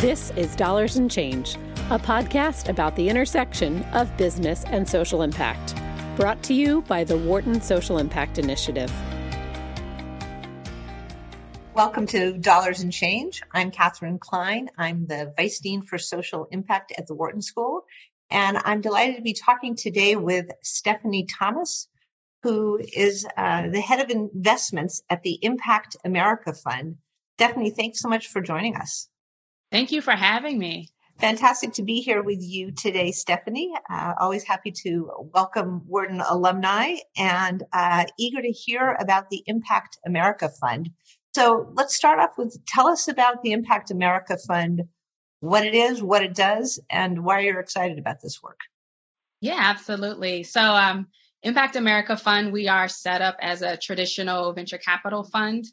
This is Dollars and Change, a podcast about the intersection of business and social impact. Brought to you by the Wharton Social Impact Initiative. Welcome to Dollars and Change. I'm Katherine Klein. I'm the Vice Dean for Social Impact at the Wharton School. And I'm delighted to be talking today with Stephanie Thomas, who is uh, the head of investments at the Impact America Fund. Stephanie, thanks so much for joining us. Thank you for having me. Fantastic to be here with you today, Stephanie. Uh, always happy to welcome Wharton alumni and uh, eager to hear about the Impact America Fund. So let's start off with tell us about the Impact America Fund, what it is, what it does, and why you're excited about this work. Yeah, absolutely. So, um, Impact America Fund, we are set up as a traditional venture capital fund.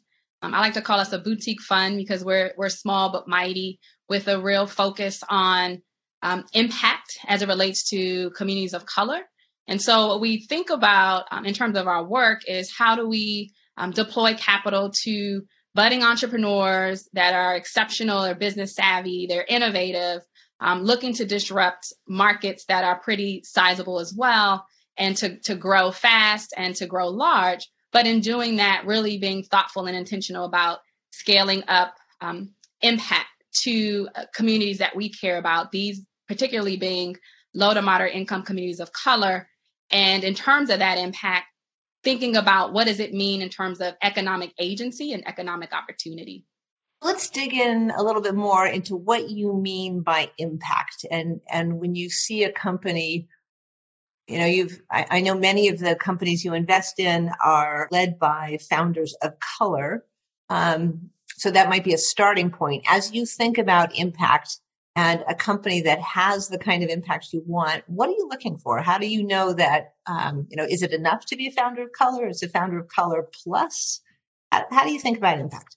Um, I like to call us a boutique fund because we're we're small but mighty with a real focus on um, impact as it relates to communities of color. And so, what we think about um, in terms of our work is how do we um, deploy capital to budding entrepreneurs that are exceptional or business savvy, they're innovative, um, looking to disrupt markets that are pretty sizable as well, and to, to grow fast and to grow large. But in doing that, really being thoughtful and intentional about scaling up um, impact to uh, communities that we care about, these particularly being low to moderate income communities of color. And in terms of that impact, thinking about what does it mean in terms of economic agency and economic opportunity. Let's dig in a little bit more into what you mean by impact and and when you see a company you know you've I, I know many of the companies you invest in are led by founders of color um, so that might be a starting point. As you think about impact and a company that has the kind of impact you want, what are you looking for? How do you know that, um, you know, is it enough to be a founder of color? Is a founder of color plus? How, how do you think about impact?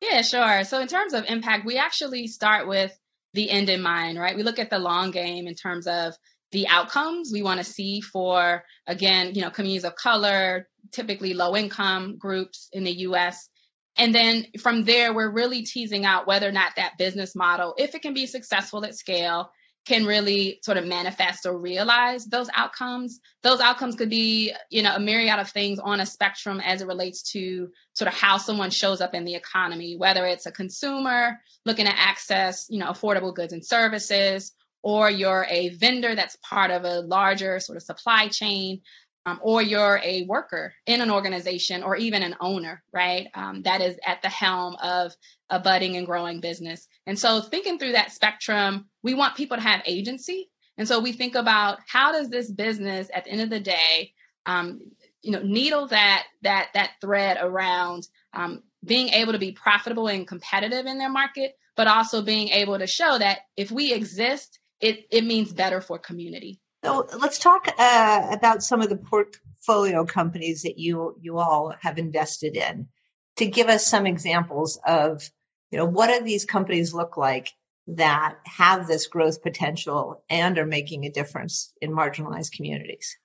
Yeah, sure. So in terms of impact, we actually start with the end in mind, right? We look at the long game in terms of the outcomes we want to see for, again, you know, communities of color, typically low income groups in the US. And then from there, we're really teasing out whether or not that business model, if it can be successful at scale, can really sort of manifest or realize those outcomes. Those outcomes could be, you know, a myriad of things on a spectrum as it relates to sort of how someone shows up in the economy, whether it's a consumer looking to access, you know, affordable goods and services, or you're a vendor that's part of a larger sort of supply chain um, or you're a worker in an organization or even an owner, right? Um, that is at the helm of a budding and growing business. And so, thinking through that spectrum, we want people to have agency. And so, we think about how does this business, at the end of the day, um, you know, needle that that that thread around um, being able to be profitable and competitive in their market, but also being able to show that if we exist, it it means better for community. So let's talk uh, about some of the portfolio companies that you you all have invested in to give us some examples of you know what do these companies look like that have this growth potential and are making a difference in marginalized communities.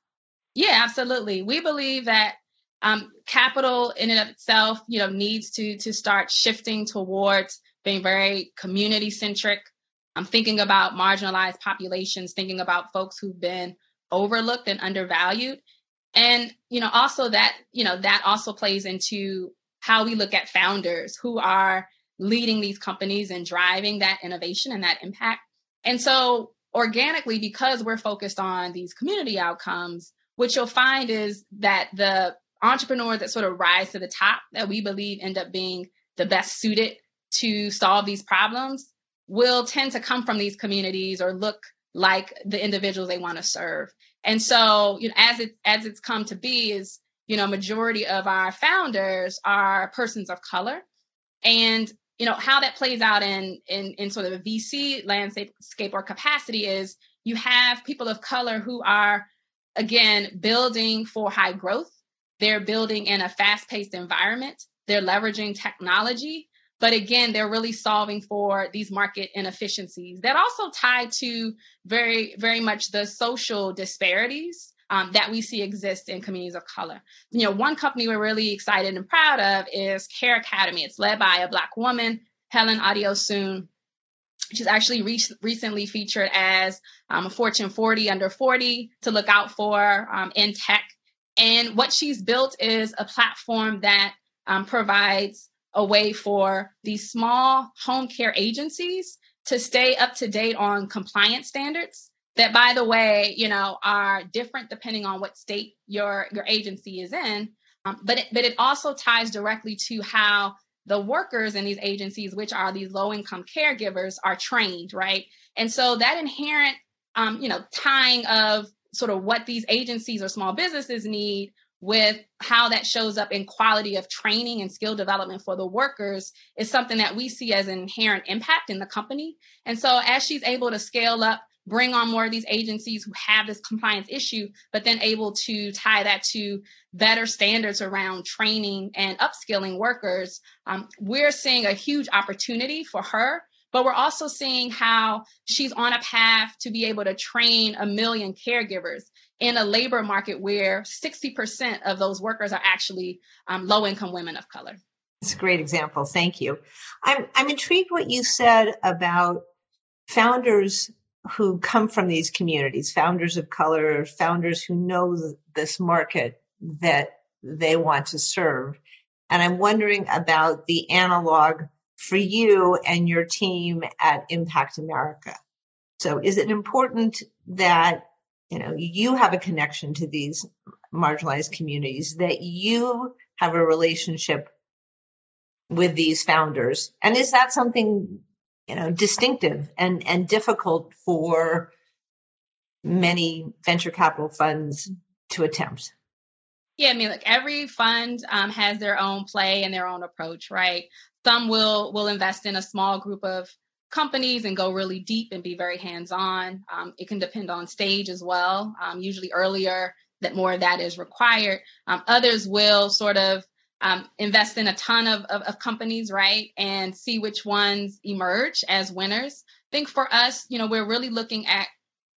Yeah, absolutely. We believe that um, capital in and of itself, you know, needs to to start shifting towards being very community centric, I'm thinking about marginalized populations, thinking about folks who've been overlooked and undervalued. And, you know, also that, you know, that also plays into how we look at founders who are leading these companies and driving that innovation and that impact. And so organically, because we're focused on these community outcomes, what you'll find is that the entrepreneurs that sort of rise to the top that we believe end up being the best suited to solve these problems will tend to come from these communities or look like the individuals they want to serve. And so, you know, as it as it's come to be is, you know, majority of our founders are persons of color. And, you know, how that plays out in in in sort of a VC landscape or capacity is you have people of color who are again building for high growth. They're building in a fast-paced environment. They're leveraging technology but again, they're really solving for these market inefficiencies that also tie to very, very much the social disparities um, that we see exist in communities of color. You know, one company we're really excited and proud of is CareAcademy. It's led by a Black woman, Helen Adeosun. She's actually re- recently featured as um, a Fortune 40 under 40 to look out for um, in tech. And what she's built is a platform that um, provides a way for these small home care agencies to stay up to date on compliance standards that by the way you know are different depending on what state your your agency is in um, but it, but it also ties directly to how the workers in these agencies, which are these low income caregivers, are trained, right? And so that inherent, um, you know, tying of sort of what these agencies or small businesses need with how that shows up in quality of training and skill development for the workers is something that we see as an inherent impact in the company. And so as she's able to scale up bring on more of these agencies who have this compliance issue, but then able to tie that to better standards around training and upskilling workers, um, we're seeing a huge opportunity for her. But we're also seeing how she's on a path to be able to train a million caregivers in a labor market where 60% of those workers are actually um, low income women of color. It's a great example. Thank you. I'm, I'm intrigued what you said about founders who come from these communities, founders of color, founders who know this market that they want to serve. And I'm wondering about the analog for you and your team at Impact America. So is it important that you know you have a connection to these marginalized communities that you have a relationship with these founders. And is that something you know distinctive and and difficult for many venture capital funds to attempt? Yeah i mean like every fund um, has their own play and their own approach right? Some will will invest in a small group of companies and go really deep and be very hands on um, it can depend on stage as well um, usually earlier that more of that is required um, others will sort of um, invest in a ton of, of, of, companies, right? And see which ones emerge as winners. I think for us, you know, we're really looking at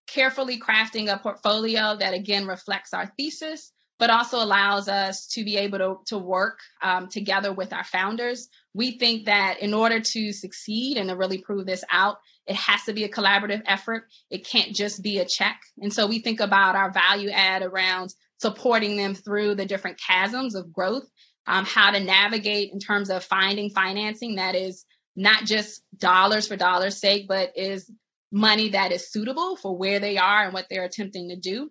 carefully crafting a portfolio that again reflects our thesis, but also allows us to be able to, to work um, together with our founders. We think that in order to succeed and to really prove this out, it has to be a collaborative effort. It can't just be a check. And so we think about our value add around supporting them through the different chasms of growth um, how to navigate in terms of finding financing that is not just dollars for dollars sake, but is money that is suitable for where they are and what they're attempting to do.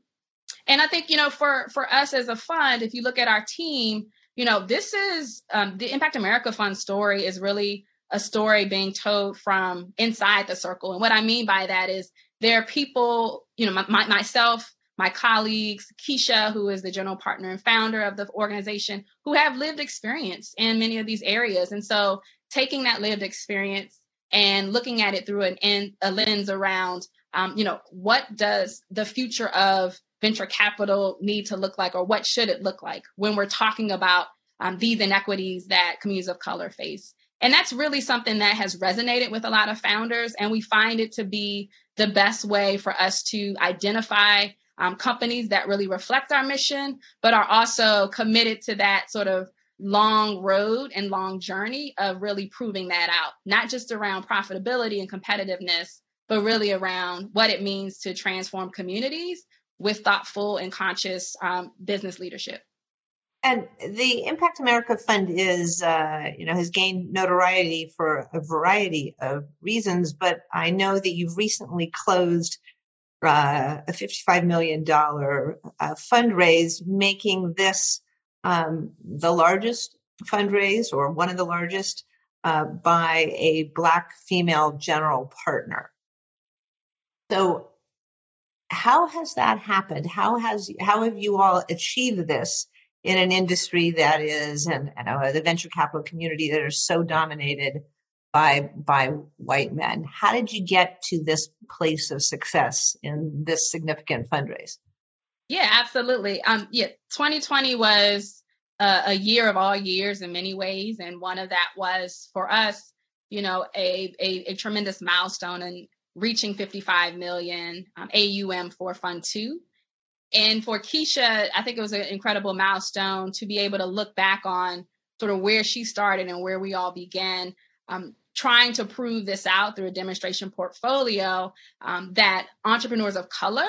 And I think, you know, for, for us as a fund, if you look at our team, you know, this is um, the Impact America Fund story is really a story being told from inside the circle. And what I mean by that is there are people, you know, my, my, myself, my colleagues, Kesha, who is the general partner and founder of the organization, who have lived experience in many of these areas. And so taking that lived experience and looking at it through an, a lens around, um, you know, what does the future of venture capital need to look like, or what should it look like when we're talking about um, these inequities that communities of color face? And that's really something that has resonated with a lot of founders. And we find it to be the best way for us to identify um, companies that really reflect our mission, but are also committed to that sort of long road and long journey of really proving that out, not just around profitability and competitiveness, but really around what it means to transform communities with thoughtful and conscious um, business leadership. And the Impact America Fund is, uh, you know, has gained notoriety for a variety of reasons. But I know that you've recently closed uh, a $55 million uh, fundraise, making this um, the largest fundraise or one of the largest uh, by a Black female general partner. So, how has that happened? How has how have you all achieved this in an industry that is, and, and the venture capital community that are so dominated by by white men. How did you get to this place of success in this significant fundraise? Yeah, absolutely. Um, yeah, 2020 was a, a year of all years in many ways, and one of that was for us, you know, a a, a tremendous milestone in reaching 55 million um, AUM for Fund Two. And for Kesha, I think it was an incredible milestone to be able to look back on sort of where she started and where we all began um, trying to prove this out through a demonstration portfolio um, that entrepreneurs of color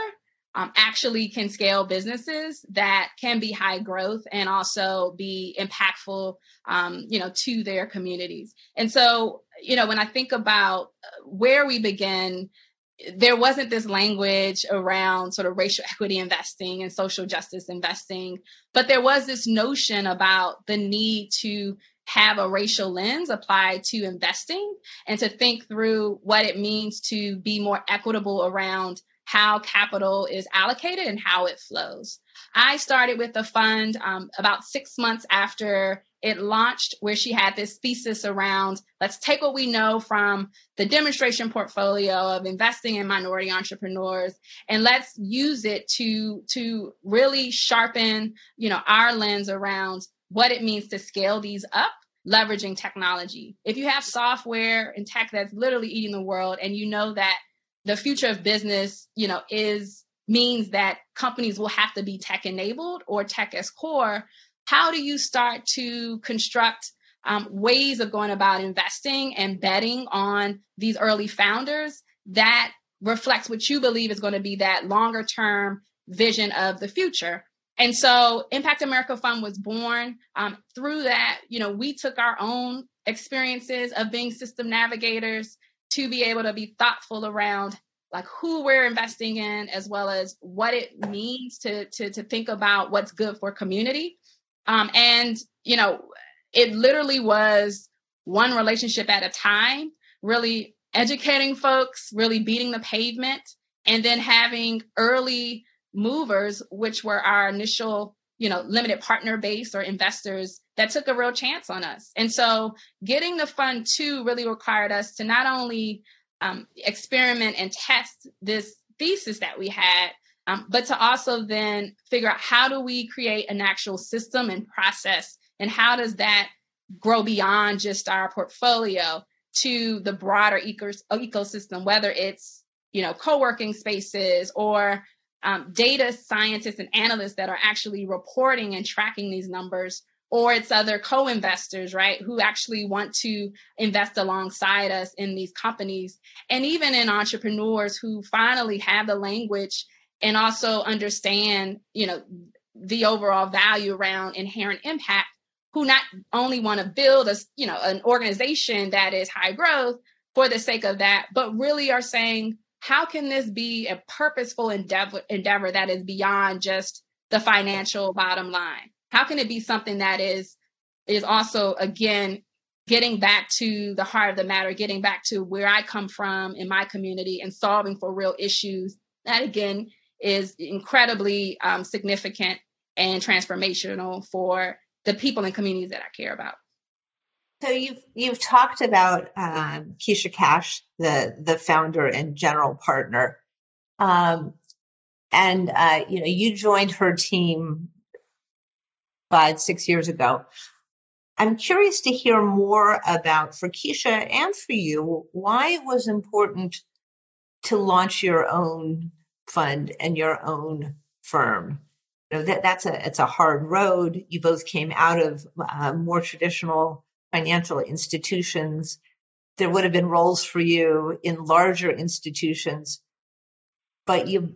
um, actually can scale businesses that can be high growth and also be impactful, um, you know, to their communities. And so, you know, when I think about uh, where we begin, there wasn't this language around sort of racial equity investing and social justice investing, but there was this notion about the need to have a racial lens applied to investing and to think through what it means to be more equitable around how capital is allocated and how it flows. I started with the fund um, about six months after it launched, where she had this thesis around let's take what we know from the demonstration portfolio of investing in minority entrepreneurs and let's use it to to really sharpen you know our lens around what it means to scale these up leveraging technology. If you have software and tech that's literally eating the world and you know that the future of business, you know, is means that companies will have to be tech enabled or tech as core. How do you start to construct um, ways of going about investing and betting on these early founders that reflects what you believe is going to be that longer term vision of the future? And so Impact America Fund was born. Um, through that, you know, we took our own experiences of being system navigators to be able to be thoughtful around like who we're investing in as well as what it means to to, to think about what's good for community. Um, and you know it literally was one relationship at a time really educating folks really beating the pavement and then having early movers which were our initial you know limited partner base or investors that took a real chance on us. And so getting the fund two really required us to not only um, experiment and test this thesis that we had um, but to also then figure out how do we create an actual system and process and how does that grow beyond just our portfolio to the broader ecos- ecosystem whether it's you know co-working spaces or um, data scientists and analysts that are actually reporting and tracking these numbers or it's other co-investors right who actually want to invest alongside us in these companies. And even in entrepreneurs who finally have the language and also understand you know the overall value around inherent impact who not only want to build a you know an organization that is high growth for the sake of that but really are saying how can this be a purposeful endeavor, endeavor that is beyond just the financial bottom line? How can it be something that is is also again getting back to the heart of the matter, getting back to where I come from in my community and solving for real issues that again is incredibly um, significant and transformational for the people and communities that I care about. So you've you've talked about um, Kesha Cash, the the founder and general partner, um, and uh, you know you joined her team five six years ago. I'm curious to hear more about for Kesha and for you why it was important to launch your own fund and your own firm. You know that that's a it's a hard road. You both came out of uh, more traditional financial institutions. There would have been roles for you in larger institutions, but you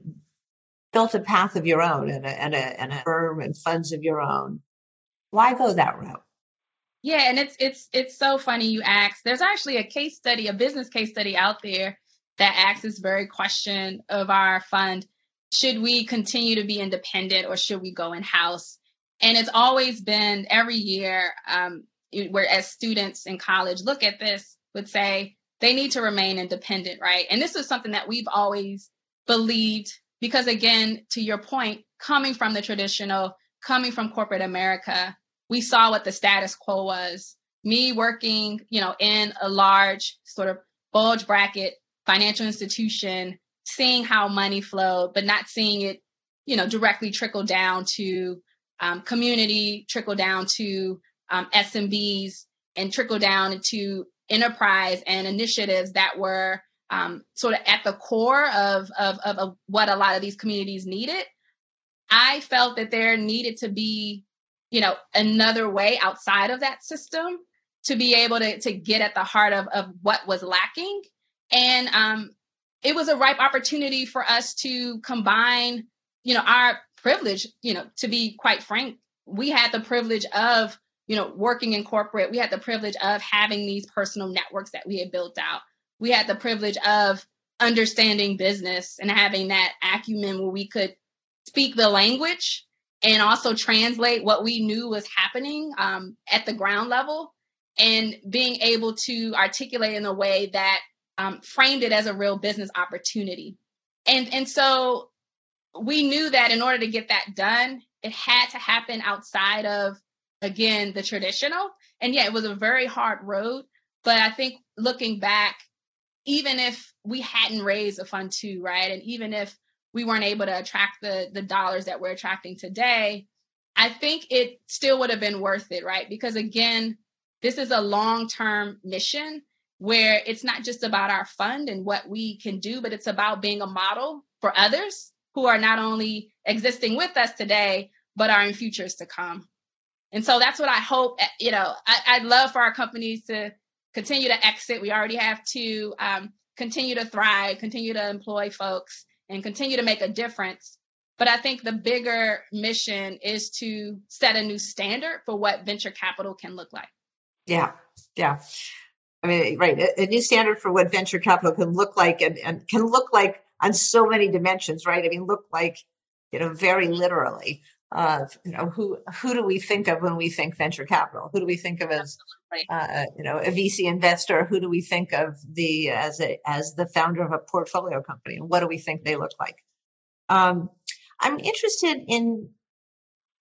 built a path of your own and a, and a, and a firm and funds of your own. Why go that route? Yeah, and it's it's it's so funny you ask. There's actually a case study, a business case study out there that asks this very question of our fund. Should we continue to be independent or should we go in house? And it's always been every year, um, whereas students in college look at this would say they need to remain independent, right? And this is something that we've always believed because again, to your point, coming from the traditional, coming from corporate America, we saw what the status quo was. Me working, you know, in a large sort of bulge bracket financial institution, seeing how money flowed, but not seeing it, you know, directly trickle down to um, community, trickle down to um, SMBs and trickle down into enterprise and initiatives that were um, sort of at the core of, of, of, of what a lot of these communities needed. I felt that there needed to be, you know, another way outside of that system to be able to, to get at the heart of, of what was lacking. And um, it was a ripe opportunity for us to combine, you know, our privilege, you know, to be quite frank, we had the privilege of, you know, working in corporate. We had the privilege of having these personal networks that we had built out. We had the privilege of understanding business and having that acumen where we could speak the language and also translate what we knew was happening um, at the ground level and being able to articulate in a way that um, framed it as a real business opportunity. And, and so we knew that in order to get that done, it had to happen outside of, again, the traditional. And yeah, it was a very hard road. But I think looking back, even if we hadn't raised a fund two, right? And even if we weren't able to attract the the dollars that we're attracting today, I think it still would have been worth it, right? Because again, this is a long-term mission where it's not just about our fund and what we can do, but it's about being a model for others who are not only existing with us today, but are in futures to come. And so that's what I hope, you know, I, would love for our companies to continue to exit. We already have to um, continue to thrive, continue to employ folks, and continue to make a difference. But I think the bigger mission is to set a new standard for what venture capital can look like. Yeah, yeah. I mean, right, a, a new standard for what venture capital can look like and, and can look like on so many dimensions, right? I mean, look like, you know, very literally. Uh, you know, who who do we think of when we think venture capital? Who do we think of as, uh, you know, a VC investor? Who do we think of the as a as the founder of a portfolio company? And what do we think they look like? Um, I'm interested in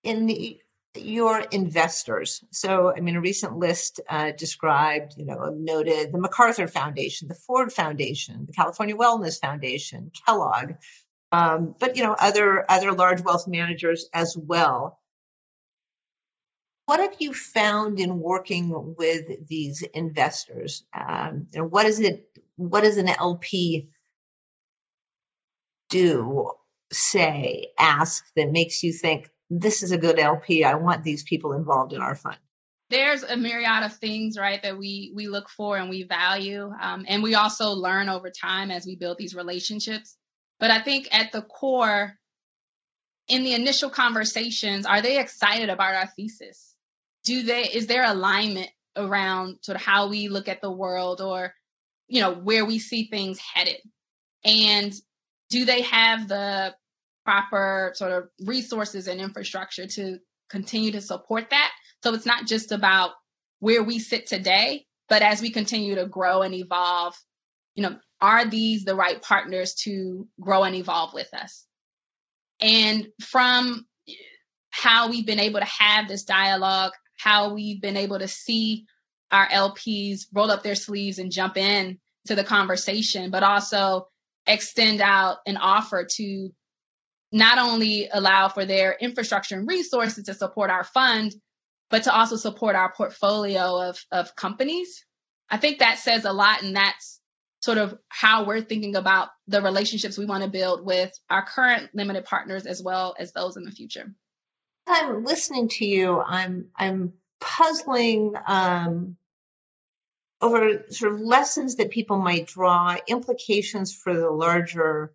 in the your investors. So, I mean, a recent list uh, described, you know, noted the MacArthur Foundation, the Ford Foundation, the California Wellness Foundation, Kellogg, um, but you know other other large wealth managers as well. What have you found in working with these investors? Um, you know, what is it? What does an LP do, say, ask that makes you think this is a good LP? I want these people involved in our fund there's a myriad of things right that we we look for and we value um, and we also learn over time as we build these relationships but I think at the core, in the initial conversations, are they excited about our thesis? Do they is there alignment around sort of how we look at the world or you know where we see things headed? And do they have the proper sort of resources and infrastructure to continue to support that? So it's not just about where we sit today, but as we continue to grow and evolve, you know, are these the right partners to grow and evolve with us? And from how we've been able to have this dialogue, how we've been able to see our LPs roll up their sleeves and jump in to the conversation, but also extend out an offer to not only allow for their infrastructure and resources to support our fund, but to also support our portfolio of, of companies. I think that says a lot, and that's sort of how we're thinking about the relationships we want to build with our current limited partners as well as those in the future. I'm listening to you. I'm I'm puzzling um, over sort of lessons that people might draw, implications for the larger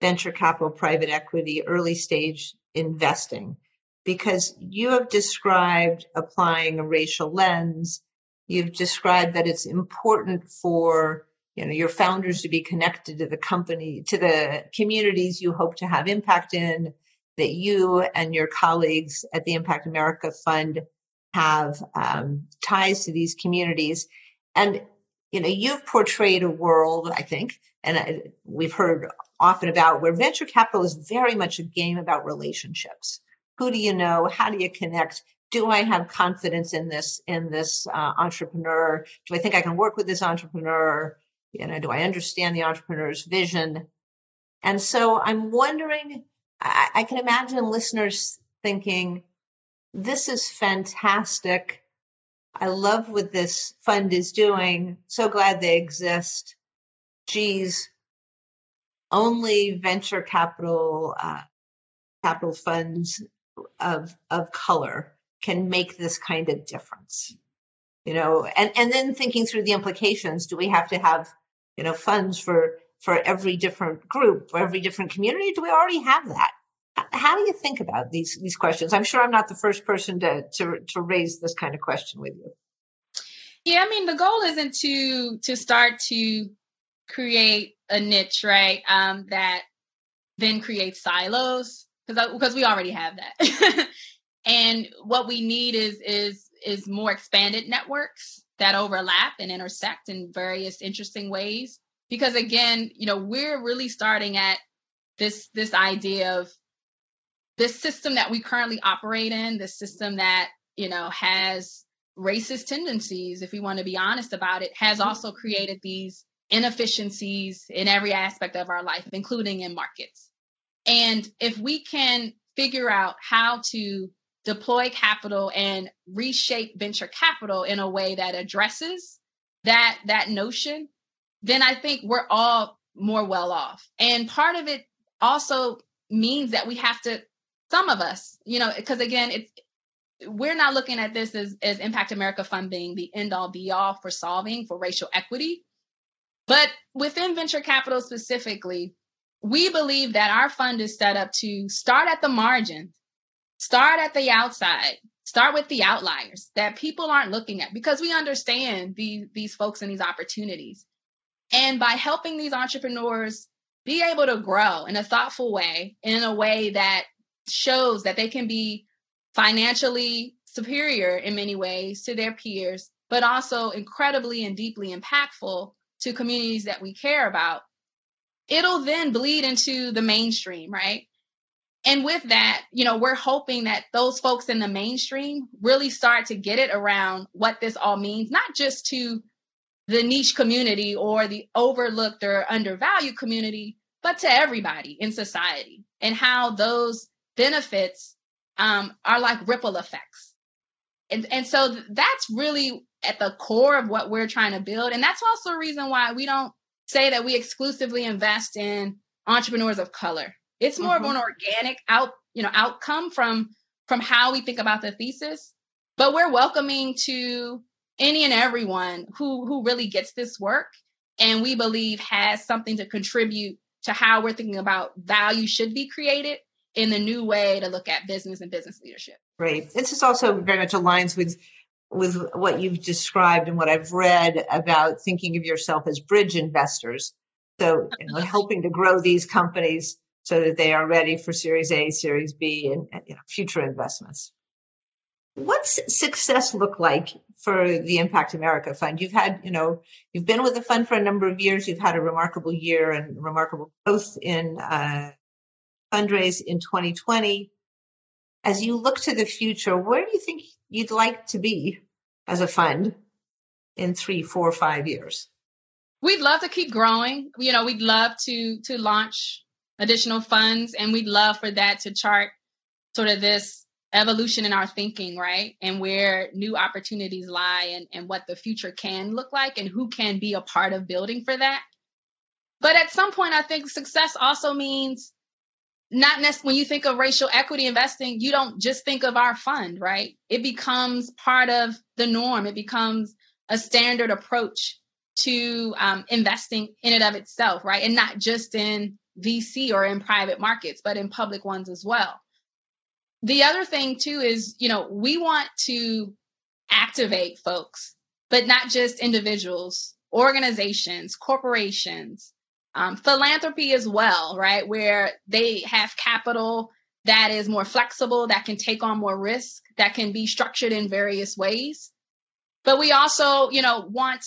venture capital, private equity, early stage investing, because you have described applying a racial lens. You've described that it's important for you know your founders to be connected to the company to the communities you hope to have impact in that you and your colleagues at the impact america fund have um, ties to these communities. And you know you've portrayed a world i think and I, we've heard often about where venture capital is very much a game about relationships. Who do you know? How do you connect? Do i have confidence in this in this uh, entrepreneur? Do i think i can work with this entrepreneur you know, do I understand the entrepreneur's vision? And so I'm wondering, I, I can imagine listeners thinking, this is fantastic. I love what this fund is doing. So glad they exist. Geez, only venture capital uh, capital funds of of color can make this kind of difference. you know, and, and then thinking through the implications. Do we have to have, you know, funds for, for every different group or every different community? Do we already have that? How do you think about these, these questions? I'm sure I'm not the first person to, to, to raise this kind of question with you. Yeah, I mean, the goal isn't to, to start to create a niche, right? Um, that then creates silos because because we already have that. and what we need is is is more expanded networks that overlap and intersect in various interesting ways. Because again, you know, we're really starting at this this idea of this system that we currently operate in, this system that you know has racist tendencies, if we want to be honest about it, has also created these inefficiencies in every aspect of our life, including in markets. And if we can figure out how to deploy capital and reshape venture capital in a way that addresses that that notion, then I think we're all more well off. And part of it also means that we have to some of us, you know, because again, it's we're not looking at this as, as Impact America Fund being the end all be all for solving for racial equity. But within venture capital specifically, we believe that our fund is set up to start at the margins, start at the outside, start with the outliers that people aren't looking at because we understand these, these folks and these opportunities. And by helping these entrepreneurs be able to grow in a thoughtful way, in a way that shows that they can be financially superior in many ways to their peers, but also incredibly and deeply impactful to communities that we care about, it'll then bleed into the mainstream, right? And with that, you know, we're hoping that those folks in the mainstream really start to get it around what this all means, not just to the niche community or the overlooked or undervalued community, but to everybody in society and how those benefits um, are like ripple effects. And, and so that's really at the core of what we're trying to build. And that's also a reason why we don't say that we exclusively invest in entrepreneurs of color. It's more mm-hmm. of an organic out, you know, outcome from from how we think about the thesis. But we're welcoming to any and everyone who who really gets this work and we believe has something to contribute to how we're thinking about value should be created in the new way to look at business and business leadership. Great. This is also very much aligns with with what you've described and what I've read about thinking of yourself as bridge investors. So you know, helping to grow these companies so that they are ready for Series A, Series B, and, and you know, future investments. What's success look like for the Impact America Fund? You've had, you know, you've been with the fund for a number of years. You've had a remarkable year and remarkable growth in uh, fundraise in 2020 as you look to the future, where do you think you'd like to be as a fund in three, four, five years? We'd love to keep growing. You know, we'd love to to launch additional funds, and we'd love for that to chart sort of this evolution in our thinking, right? And where new opportunities lie, and and what the future can look like, and who can be a part of building for that. But at some point, I think success also means not necessarily when you think of racial equity investing, you don't just think of our fund, right? It becomes part of the norm. It becomes a standard approach to um, investing in and of itself, right? And not just in VC or in private markets, but in public ones as well. The other thing too is, you know, we want to activate folks, but not just individuals, organizations, corporations, um, philanthropy as well, right? Where they have capital that is more flexible, that can take on more risk, that can be structured in various ways. But we also, you know, want,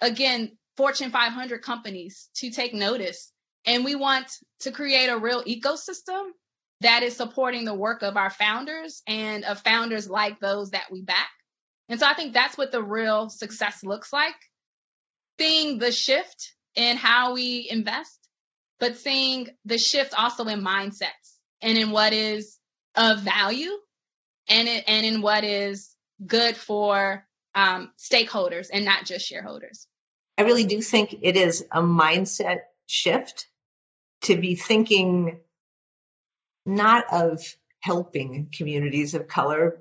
again, Fortune 500 companies to take notice. And we want to create a real ecosystem that is supporting the work of our founders and of founders like those that we back. And so I think that's what the real success looks like. Seeing the shift in how we invest, but seeing the shift also in mindsets and in what is of value and in, and in what is good for um, stakeholders and not just shareholders. I really do think it is a mindset shift to be thinking not of helping communities of color,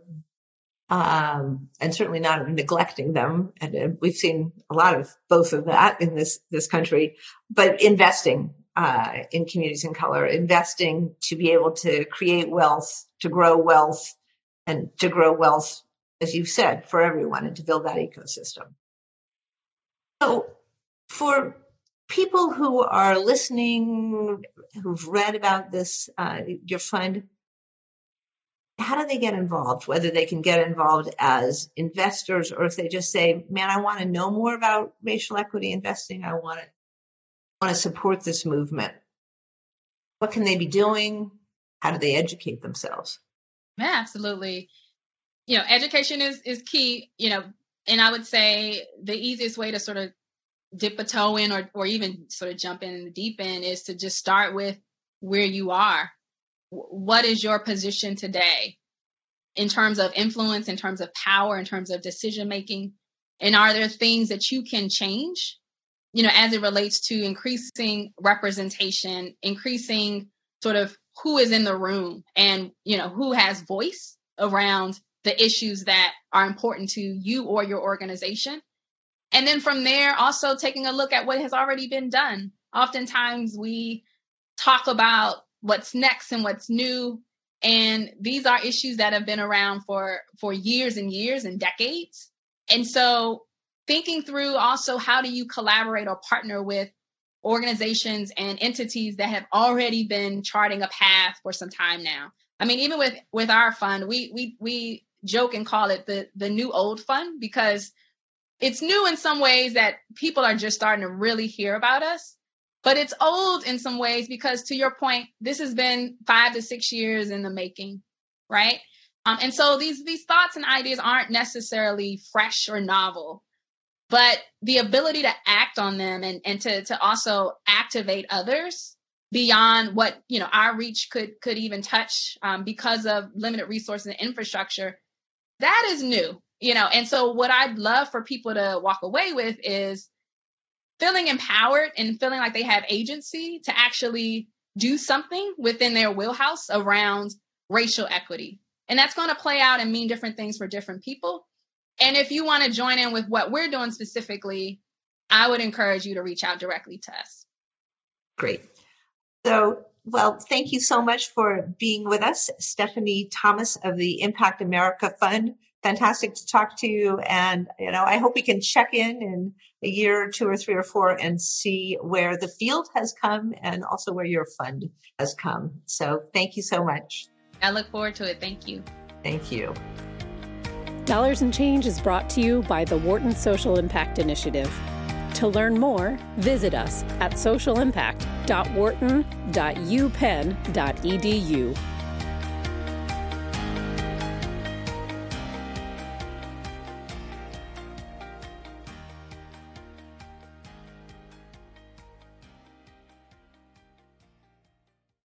um, and certainly not neglecting them. And uh, we've seen a lot of both of that in this this country. But investing uh, in communities in color, investing to be able to create wealth, to grow wealth, and to grow wealth, as you said, for everyone, and to build that ecosystem. So, for people who are listening, who've read about this, uh, your fund, how do they get involved? Whether they can get involved as investors or if they just say, man, I want to know more about racial equity investing. I want to want to support this movement. What can they be doing? How do they educate themselves? Yeah, absolutely. You know, education is is key, you know, and I would say the easiest way to sort of dip a toe in or or even sort of jump in, the deep end is to just start with where you are what is your position today in terms of influence, in terms of power, in terms of decision making? And are there things that you can change, you know, as it relates to increasing representation, increasing sort of who is in the room and, you know, who has voice around the issues that are important to you or your organization? And then from there, also taking a look at what has already been done. Oftentimes we talk about what's next and what's new and these are issues that have been around for for years and years and decades and so thinking through also how do you collaborate or partner with organizations and entities that have already been charting a path for some time now i mean even with with our fund we we we joke and call it the the new old fund because it's new in some ways that people are just starting to really hear about us but it's old in some ways because to your point this has been five to six years in the making right? Um, and so these these thoughts and ideas aren't necessarily fresh or novel but the ability to act on them and, and to, to also activate others beyond what you know our reach could could even touch um, because of limited resources and infrastructure that is new you know and so what i'd love for people to walk away with is feeling empowered and feeling like they have agency to actually do something within their wheelhouse around racial equity. And that's going to play out and mean different things for different people. And if you want to join in with what we're doing specifically, I would encourage you to reach out directly to us. Great. So, well, thank you so much for being with us, Stephanie Thomas of the Impact America Fund fantastic to talk to you. And, you know, I hope we can check in in a year or two or three or four and see where the field has come and also where your fund has come. So thank you so much. I look forward to it. Thank you. Thank you. Dollars and Change is brought to you by the Wharton Social Impact Initiative. To learn more, visit us at socialimpact.wharton.upenn.edu.